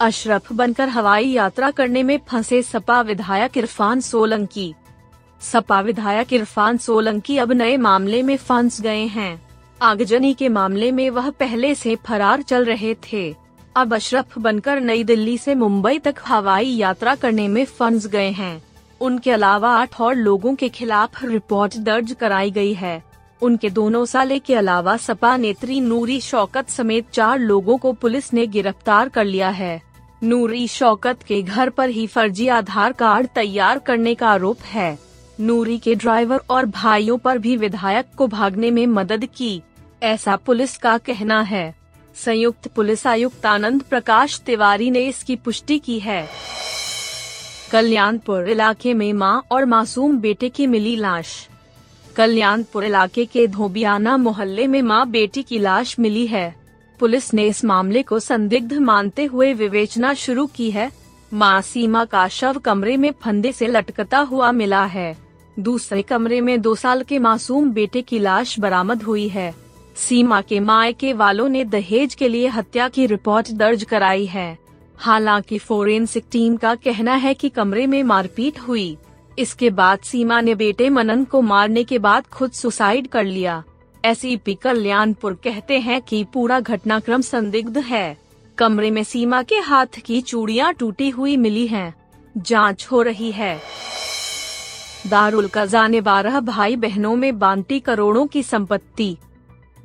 अशरफ बनकर हवाई यात्रा करने में फंसे सपा विधायक इरफान सोलंकी। सपा विधायक इरफान सोलंकी अब नए मामले में फंस गए हैं। आगजनी के मामले में वह पहले से फरार चल रहे थे। अब अशरफ बनकर नई दिल्ली से मुंबई तक हवाई यात्रा करने में फंस गए हैं। उनके अलावा आठ और लोगों के खिलाफ रिपोर्ट दर्ज कराई गई है। उनके दोनों साले के अलावा सपा नेत्री नूरी शौकत समेत चार लोगों को पुलिस ने गिरफ़्तार कर लिया है। नूरी शौकत के घर पर ही फर्जी आधार कार्ड तैयार करने का आरोप है। नूरी के ड्राइवर और भाइयों पर भी विधायक को भागने में मदद की, ऐसा पुलिस का कहना है। संयुक्त पुलिस आयुक्त आनंद प्रकाश तिवारी ने इसकी पुष्टि की है। कल्याणपुर इलाके में माँ और मासूम बेटे की मिली लाश। कल्याणपुर इलाके के धोबियाना मोहल्ले में माँ बेटी की लाश मिली है। पुलिस ने इस मामले को संदिग्ध मानते हुए विवेचना शुरू की है। माँ सीमा का शव कमरे में फंदे से लटकता हुआ मिला है। दूसरे कमरे में दो साल के मासूम बेटे की लाश बरामद हुई है। सीमा के मायके वालों ने दहेज के लिए हत्या की रिपोर्ट दर्ज कराई है। हालाँकि फोरेंसिक टीम का कहना है कि कमरे में मारपीट हुई। इसके बाद सीमा ने बेटे मनन को मारने के बाद खुद सुसाइड कर लिया। एसईपी कल्याणपुर कहते हैं कि पूरा घटनाक्रम संदिग्ध है। कमरे में सीमा के हाथ की चूड़ियाँ टूटी हुई मिली हैं। जाँच हो रही है। दारुल कजा ने बारह भाई बहनों में बांटी करोड़ों की संपत्ति।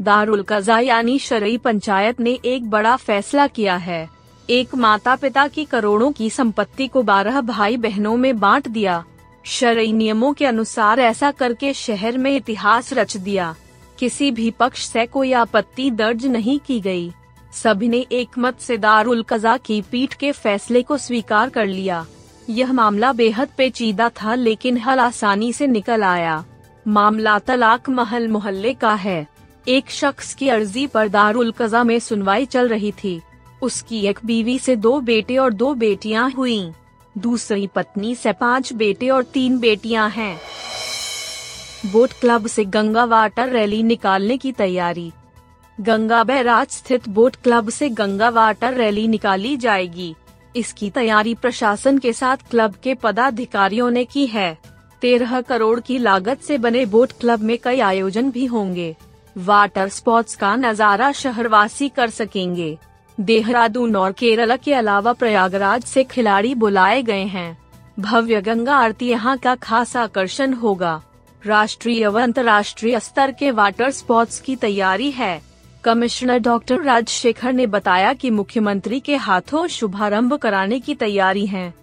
दारुल कजा यानी शरई पंचायत ने एक बड़ा फैसला किया है। एक माता पिता की करोड़ों की संपत्ति को बारह भाई बहनों में बांट दिया। शरई नियमों के अनुसार ऐसा करके शहर में इतिहास रच दिया। किसी भी पक्ष से कोई आपत्ति दर्ज नहीं की गई। सभी ने एक मत से दारुल कजा की पीठ के फैसले को स्वीकार कर लिया। यह मामला बेहद पेचीदा था लेकिन हल आसानी से निकल आया। मामला तलाक महल मोहल्ले का है। एक शख्स की अर्जी पर दारुल कजा में सुनवाई चल रही थी। उसकी एक बीवी से दो बेटे और दो बेटियाँ हुईं। दूसरी पत्नी से पाँच बेटे और तीन बेटियाँ हैं। बोट क्लब से गंगा वाटर रैली निकालने की तैयारी। गंगा बैराज स्थित बोट क्लब से गंगा वाटर रैली निकाली जाएगी। इसकी तैयारी प्रशासन के साथ क्लब के पदाधिकारियों ने की है। तेरह करोड़ की लागत से बने बोट क्लब में कई आयोजन भी होंगे। वाटर स्पोर्ट्स का नज़ारा शहरवासी कर सकेंगे। देहरादून और केरला के अलावा प्रयागराज से खिलाड़ी बुलाए गए हैं। भव्य गंगा आरती यहाँ का खास आकर्षण होगा। राष्ट्रीय व अंतर्राष्ट्रीय स्तर के वाटर स्पोर्ट्स की तैयारी है। कमिश्नर डॉक्टर राजशेखर ने बताया कि मुख्यमंत्री के हाथों शुभारंभ कराने की तैयारी है।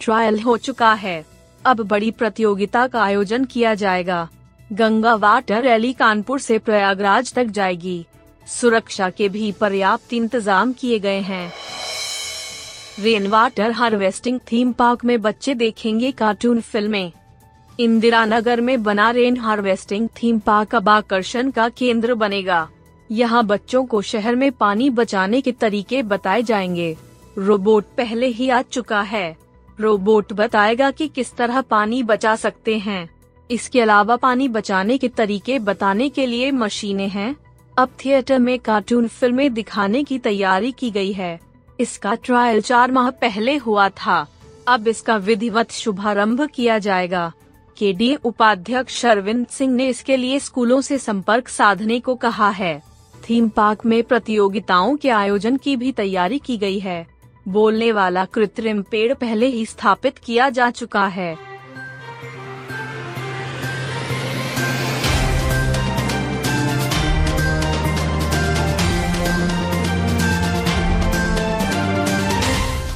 ट्रायल हो चुका है। अब बड़ी प्रतियोगिता का आयोजन किया जाएगा। गंगा वाटर रैली कानपुर से प्रयागराज तक जाएगी। सुरक्षा के भी पर्याप्त इंतज़ाम किए गए हैं। Rain water harvesting theme park में बच्चे देखेंगे कार्टून फ़िल्में। इंदिरा नगर में बना रेन हार्वेस्टिंग थीम पार्क अब आकर्षण का केंद्र बनेगा। यहाँ बच्चों को शहर में पानी बचाने के तरीके बताए जाएँगे। रोबोट पहले ही आ चुका है। रोबोट बताएगा कि किस तरह पानी बचा सकते हैं। इसके अलावा पानी बचाने के तरीके बताने के लिए मशीनें हैं। अब थिएटर में कार्टून फ़िल्में दिखाने की तैयारी की गई है। इसका ट्रायल चार माह पहले हुआ था। अब इसका विधिवत शुभारंभ किया जाएगा। के डी उपाध्यक्ष अरविंद सिंह ने इसके लिए स्कूलों से संपर्क साधने को कहा है। थीम पार्क में प्रतियोगिताओं के आयोजन की भी तैयारी की गई है। बोलने वाला कृत्रिम पेड़ पहले ही स्थापित किया जा चुका है।